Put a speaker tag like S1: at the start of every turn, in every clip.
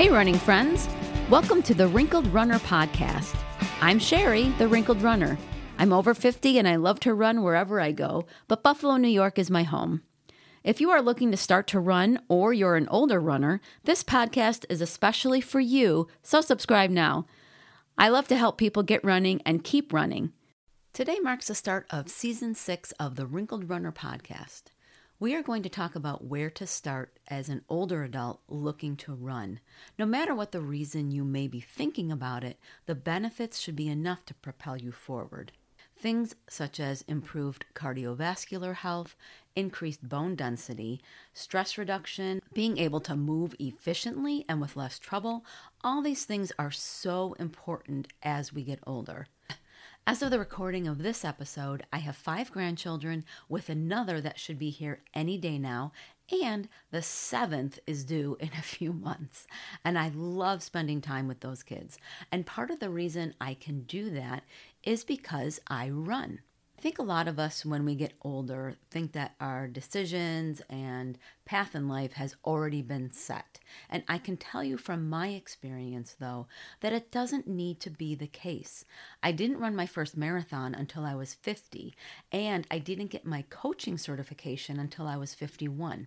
S1: Hey, running friends. Welcome to the Wrinkled Runner podcast. I'm Sherry, the Wrinkled Runner. I'm over 50 and I love to run wherever I go, but Buffalo, New York is my home. If you are looking to start to run or you're an older runner, this podcast is especially for you, so subscribe now. I love to help people get running and keep running. Today marks the start of season six of the Wrinkled Runner podcast. We are going to talk about where to start as an older adult looking to run. No matter what the reason you may be thinking about it, the benefits should be enough to propel you forward. Things such as improved cardiovascular health, increased bone density, stress reduction, being able to move efficiently and with less trouble, all these things are so important as we get older. As of the recording of this episode, I have five grandchildren with another that should be here any day now, and the seventh is due in a few months. And I love spending time with those kids. And part of the reason I can do that is because I run. I think a lot of us, when we get older, think that our decisions and path in life has already been set. And I can tell you from my experience, though, that it doesn't need to be the case. I didn't run my first marathon until I was 50, and I didn't get my coaching certification until I was 51.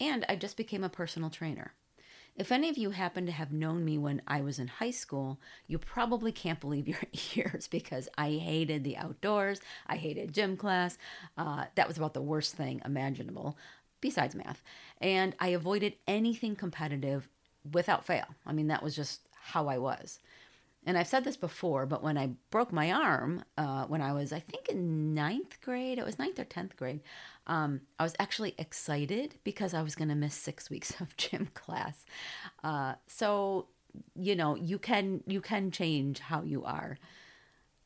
S1: And I just became a personal trainer. If any of you happen to have known me when I was in high school, you probably can't believe your ears because I hated the outdoors. I hated gym class. Uh, that was about the worst thing imaginable, besides math. And I avoided anything competitive without fail. I mean, that was just how I was and I've said this before, but when I broke my arm, uh, when I was, I think, in ninth grade, it was ninth or 10th grade, um, I was actually excited because I was going to miss six weeks of gym class. Uh, so, you know, you can, you can change how you are.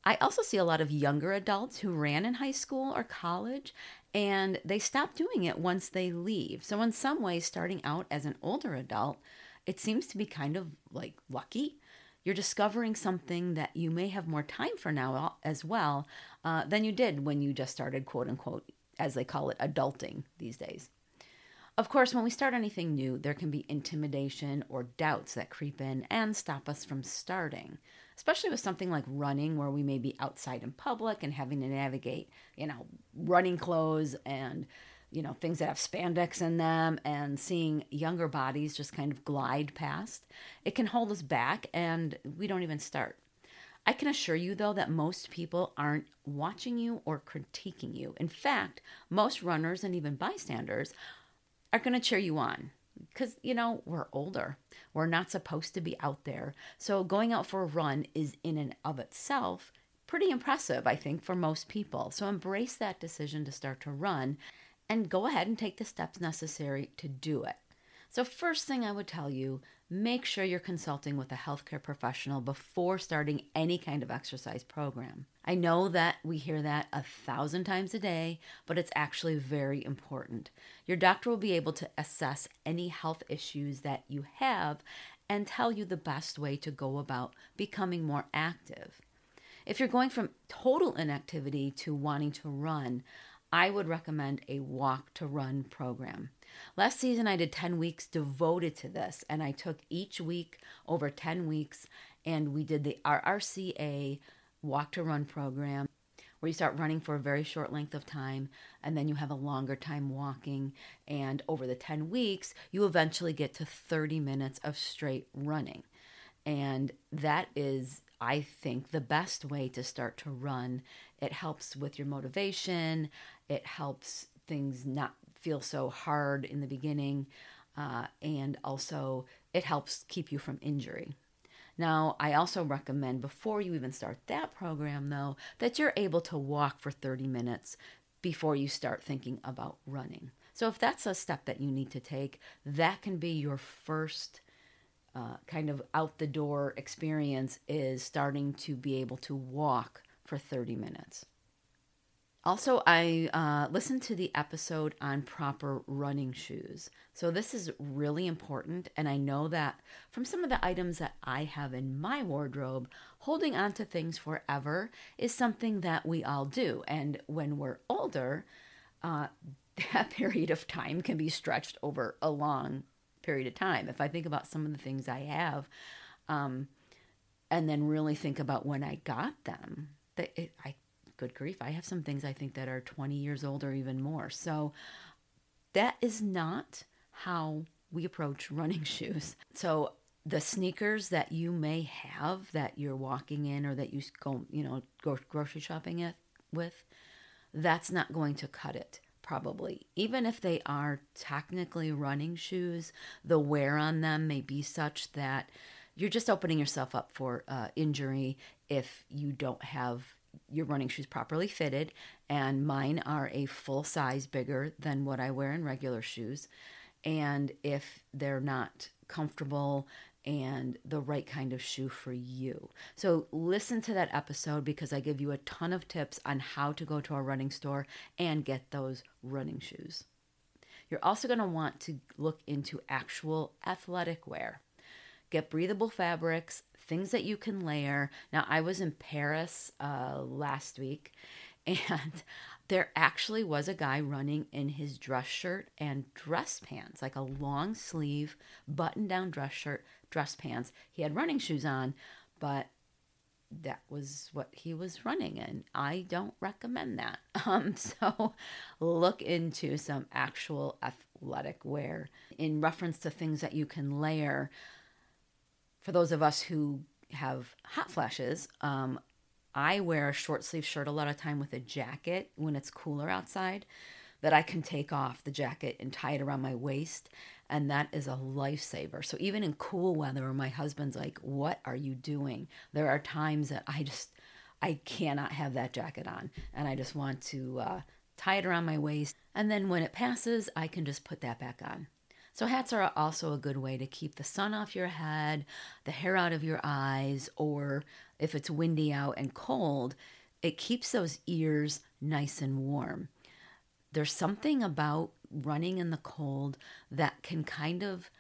S1: I also see a lot of younger adults who ran in high school or college and they stop doing it once they leave. So, in some ways, starting out as an older adult, it seems to be kind of like lucky you're discovering something that you may have more time for now as well uh, than you did when you just started, quote unquote, as they call it, adulting these days. Of course, when we start anything new, there can be intimidation or doubts that creep in and stop us from starting, especially with something like running, where we may be outside in public and having to navigate, you know, running clothes and you know, things that have spandex in them and seeing younger bodies just kind of glide past, it can hold us back and we don't even start. I can assure you, though, that most people aren't watching you or critiquing you. In fact, most runners and even bystanders are going to cheer you on because, you know, we're older. We're not supposed to be out there. So going out for a run is, in and of itself, pretty impressive, I think, for most people. So embrace that decision to start to run and go ahead and take the steps necessary to do it. So, first thing I would tell you make sure you're consulting with a healthcare professional before starting any kind of exercise program. I know that we hear that a thousand times a day, but it's actually very important. Your doctor will be able to assess any health issues that you have and tell you the best way to go about becoming more active. If you're going from total inactivity to wanting to run, I would recommend a walk to run program. Last season, I did 10 weeks devoted to this, and I took each week over 10 weeks, and we did the RRCA walk to run program where you start running for a very short length of time and then you have a longer time walking. And over the 10 weeks, you eventually get to 30 minutes of straight running. And that is I think, the best way to start to run. It helps with your motivation, it helps things not feel so hard in the beginning, uh, and also it helps keep you from injury. Now, I also recommend before you even start that program, though, that you're able to walk for 30 minutes before you start thinking about running. So, if that's a step that you need to take, that can be your first uh, kind of out the door experience is starting to be able to walk for 30 minutes. Also, I uh, listened to the episode on proper running shoes. So, this is really important. And I know that from some of the items that I have in my wardrobe, holding on to things forever is something that we all do. And when we're older, uh, that period of time can be stretched over a long period of time. If I think about some of the things I have, um, and then really think about when I got them, that it, I, good grief, I have some things I think that are 20 years old or even more. So that is not how we approach running shoes. So the sneakers that you may have that you're walking in or that you go, you know, go grocery shopping with, that's not going to cut it probably. Even if they are technically running shoes, the wear on them may be such that you're just opening yourself up for uh, injury if you don't have your running shoes properly fitted. And mine are a full size bigger than what I wear in regular shoes. And if they're not comfortable and the right kind of shoe for you. So, listen to that episode because I give you a ton of tips on how to go to a running store and get those running shoes. You're also going to want to look into actual athletic wear. Get breathable fabrics, things that you can layer. Now, I was in Paris uh, last week and there actually was a guy running in his dress shirt and dress pants, like a long sleeve button down dress shirt, dress pants. He had running shoes on, but that was what he was running in. I don't recommend that. Um, so look into some actual athletic wear in reference to things that you can layer. For those of us who have hot flashes, um, I wear a short sleeve shirt a lot of time with a jacket when it's cooler outside that I can take off the jacket and tie it around my waist. And that is a lifesaver. So even in cool weather my husband's like, What are you doing? There are times that I just, I cannot have that jacket on. And I just want to uh, tie it around my waist. And then when it passes, I can just put that back on. So, hats are also a good way to keep the sun off your head, the hair out of your eyes, or if it's windy out and cold, it keeps those ears nice and warm. There's something about running in the cold that can kind of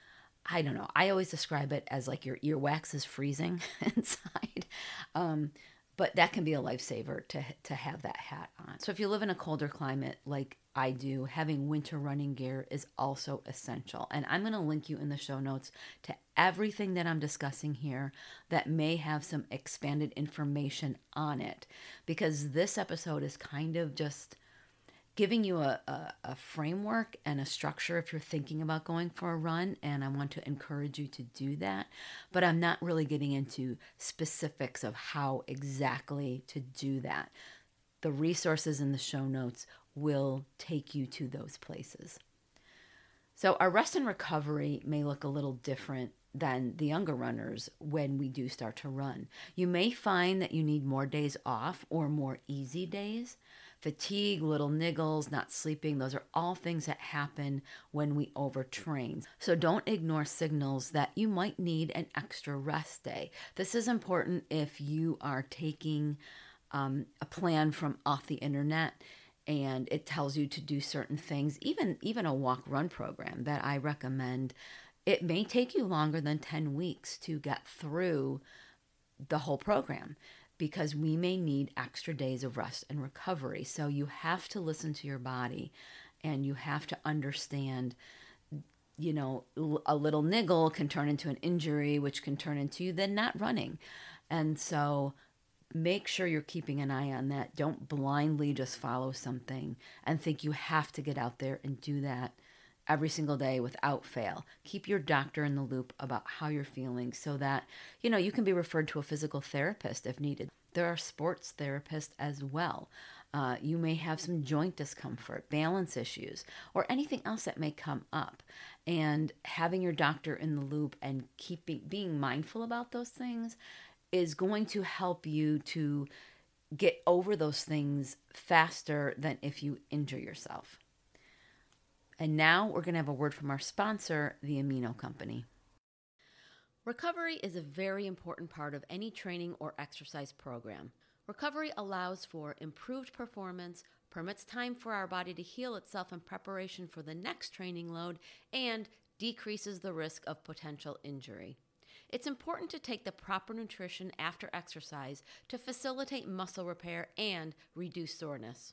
S1: I don't know. I always describe it as like your earwax is freezing inside. Um, but that can be a lifesaver to to have that hat on. So if you live in a colder climate like I do, having winter running gear is also essential. And I'm going to link you in the show notes to everything that I'm discussing here that may have some expanded information on it because this episode is kind of just giving you a, a, a, framework and a structure if you're thinking about going for a run. And I want to encourage you to do that. But I'm not really getting into specifics of how exactly to do that. The resources in the show notes will take you to those places. So, our rest and recovery may look a little different than the younger runners when we do start to run. You may find that you need more days off or more easy days fatigue, little niggles, not sleeping. Those are all things that happen when we overtrain. So don't ignore signals that you might need an extra rest day. This is important if you are taking um, a plan from off the internet and it tells you to do certain things even even a walk run program that i recommend it may take you longer than 10 weeks to get through the whole program because we may need extra days of rest and recovery. So you have to listen to your body and you have to understand you know a little niggle can turn into an injury which can turn into then not running. And so make sure you're keeping an eye on that. Don't blindly just follow something and think you have to get out there and do that every single day without fail. Keep your doctor in the loop about how you're feeling so that, you know, you can be referred to a physical therapist if needed. There are sports therapists as well. Uh, you may have some joint discomfort, balance issues, or anything else that may come up. And having your doctor in the loop and keeping being mindful about those things is going to help you to get over those things faster than if you injure yourself. And now we're going to have a word from our sponsor, the Amino Company. Recovery is a very important part of any training or exercise program. Recovery allows for improved performance, permits time for our body to heal itself in preparation for the next training load, and decreases the risk of potential injury. It's important to take the proper nutrition after exercise to facilitate muscle repair and reduce soreness.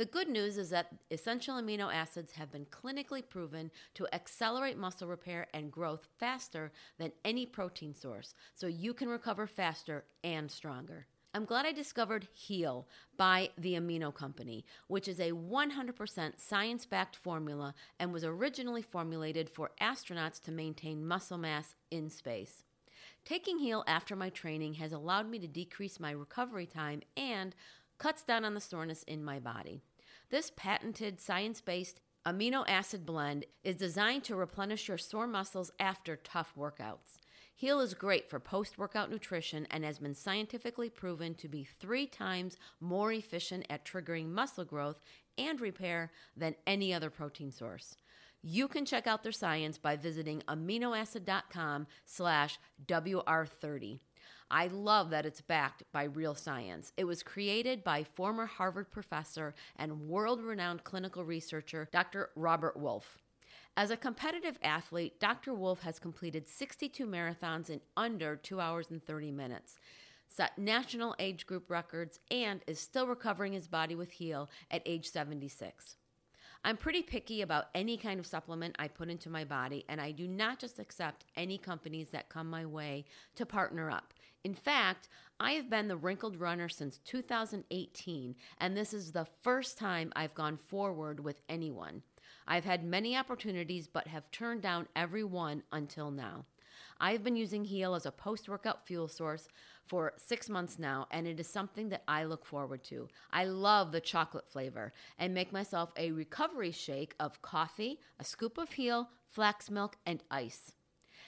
S1: The good news is that essential amino acids have been clinically proven to accelerate muscle repair and growth faster than any protein source, so you can recover faster and stronger. I'm glad I discovered Heal by the Amino Company, which is a 100% science backed formula and was originally formulated for astronauts to maintain muscle mass in space. Taking Heal after my training has allowed me to decrease my recovery time and cuts down on the soreness in my body. This patented science based amino acid blend is designed to replenish your sore muscles after tough workouts. Heal is great for post workout nutrition and has been scientifically proven to be three times more efficient at triggering muscle growth and repair than any other protein source. You can check out their science by visiting aminoacid.com slash WR30. I love that it's backed by real science. It was created by former Harvard professor and world renowned clinical researcher Dr. Robert Wolfe. As a competitive athlete, Dr. Wolfe has completed 62 marathons in under 2 hours and 30 minutes, set national age group records, and is still recovering his body with Heal at age 76. I'm pretty picky about any kind of supplement I put into my body, and I do not just accept any companies that come my way to partner up. In fact, I have been the wrinkled runner since 2018, and this is the first time I've gone forward with anyone. I've had many opportunities, but have turned down every one until now. I have been using Heal as a post workout fuel source for six months now, and it is something that I look forward to. I love the chocolate flavor and make myself a recovery shake of coffee, a scoop of Heal, flax milk, and ice.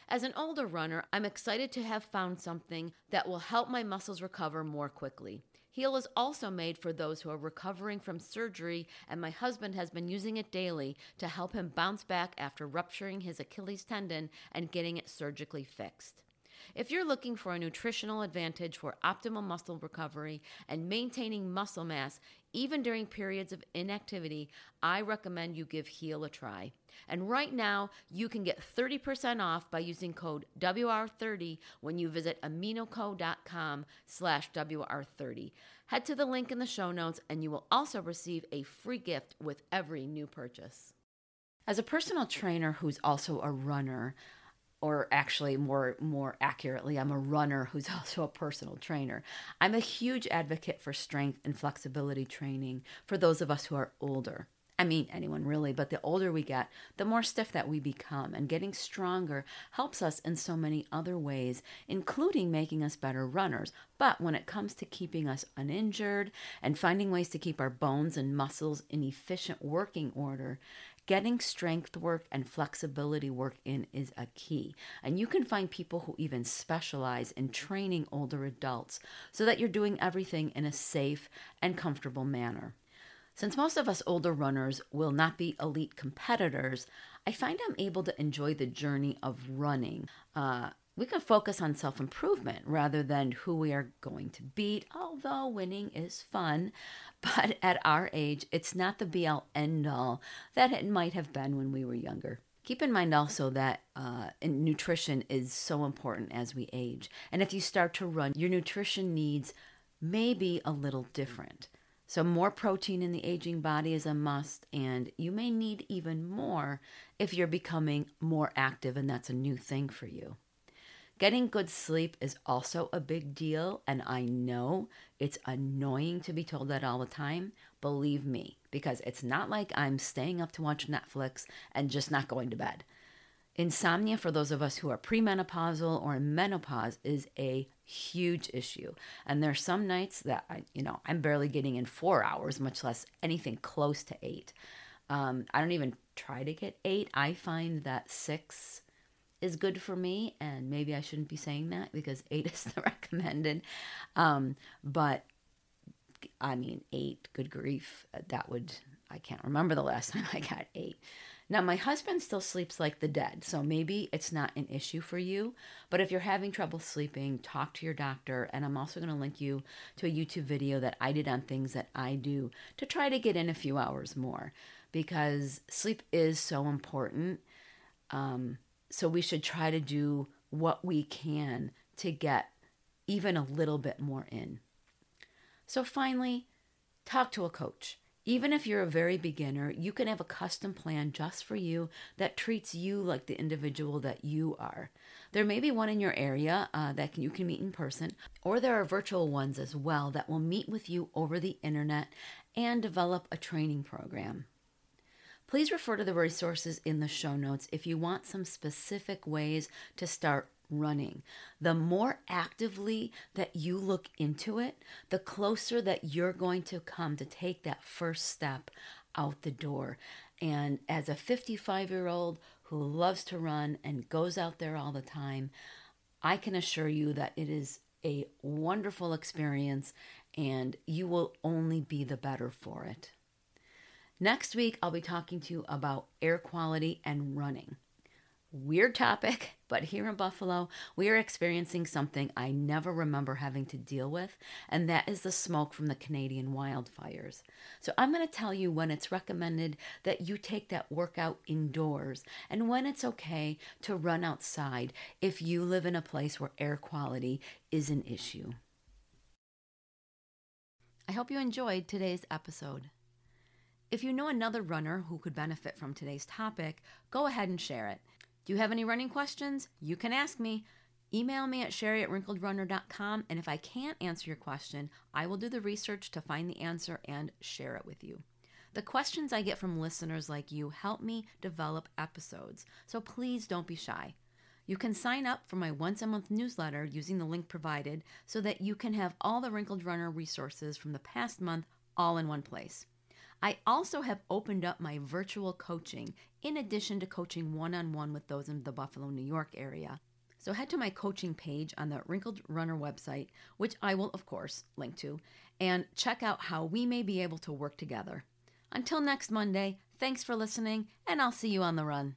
S1: As an older runner, I'm excited to have found something that will help my muscles recover more quickly. Heal is also made for those who are recovering from surgery, and my husband has been using it daily to help him bounce back after rupturing his Achilles tendon and getting it surgically fixed. If you're looking for a nutritional advantage for optimal muscle recovery and maintaining muscle mass, even during periods of inactivity, I recommend you give Heal a try. And right now, you can get 30% off by using code WR30 when you visit aminoco.com slash WR30. Head to the link in the show notes and you will also receive a free gift with every new purchase. As a personal trainer who's also a runner, or actually more more accurately i'm a runner who's also a personal trainer i'm a huge advocate for strength and flexibility training for those of us who are older I mean, anyone really, but the older we get, the more stiff that we become. And getting stronger helps us in so many other ways, including making us better runners. But when it comes to keeping us uninjured and finding ways to keep our bones and muscles in efficient working order, getting strength work and flexibility work in is a key. And you can find people who even specialize in training older adults so that you're doing everything in a safe and comfortable manner. Since most of us older runners will not be elite competitors, I find I'm able to enjoy the journey of running. Uh, we can focus on self improvement rather than who we are going to beat, although winning is fun. But at our age, it's not the be all end all that it might have been when we were younger. Keep in mind also that uh, nutrition is so important as we age. And if you start to run, your nutrition needs may be a little different. So, more protein in the aging body is a must, and you may need even more if you're becoming more active and that's a new thing for you. Getting good sleep is also a big deal, and I know it's annoying to be told that all the time. Believe me, because it's not like I'm staying up to watch Netflix and just not going to bed. Insomnia, for those of us who are premenopausal or in menopause, is a huge issue. And there are some nights that I, you know, I'm barely getting in four hours, much less anything close to eight. Um, I don't even try to get eight. I find that six is good for me, and maybe I shouldn't be saying that because eight is the recommended. Um, but I mean, eight, good grief, that would, I can't remember the last time I got eight. Now, my husband still sleeps like the dead, so maybe it's not an issue for you. But if you're having trouble sleeping, talk to your doctor. And I'm also going to link you to a YouTube video that I did on things that I do to try to get in a few hours more because sleep is so important. Um, so we should try to do what we can to get even a little bit more in. So finally, talk to a coach Even if you're a very beginner, you can have a custom plan just for you that treats you like the individual that you are. There may be one in your area uh, that can, you can meet in person, or there are virtual ones as well that will meet with you over the internet and develop a training program. Please refer to the resources in the show notes if you want some specific ways to start running. The more actively that you look into it, the closer that you're going to come to take that first step out the door. And as a 55 year old who loves to run and goes out there all the time, I can assure you that it is a wonderful experience and you will only be the better for it. Next week, I'll be talking to you about air quality and running. Weird topic, but here in Buffalo, we are experiencing something I never remember having to deal with, and that is the smoke from the Canadian wildfires. So, I'm going to tell you when it's recommended that you take that workout indoors and when it's okay to run outside if you live in a place where air quality is an issue. I hope you enjoyed today's episode. If you know another runner who could benefit from today's topic, go ahead and share it. Do you have any running questions? You can ask me. Email me at sherry at wrinkledrunner.com, and if I can't answer your question, I will do the research to find the answer and share it with you. The questions I get from listeners like you help me develop episodes, so please don't be shy. You can sign up for my once a month newsletter using the link provided so that you can have all the Wrinkled Runner resources from the past month all in one place. I also have opened up my virtual coaching in addition to coaching one on one with those in the Buffalo, New York area. So head to my coaching page on the Wrinkled Runner website, which I will, of course, link to, and check out how we may be able to work together. Until next Monday, thanks for listening, and I'll see you on the run.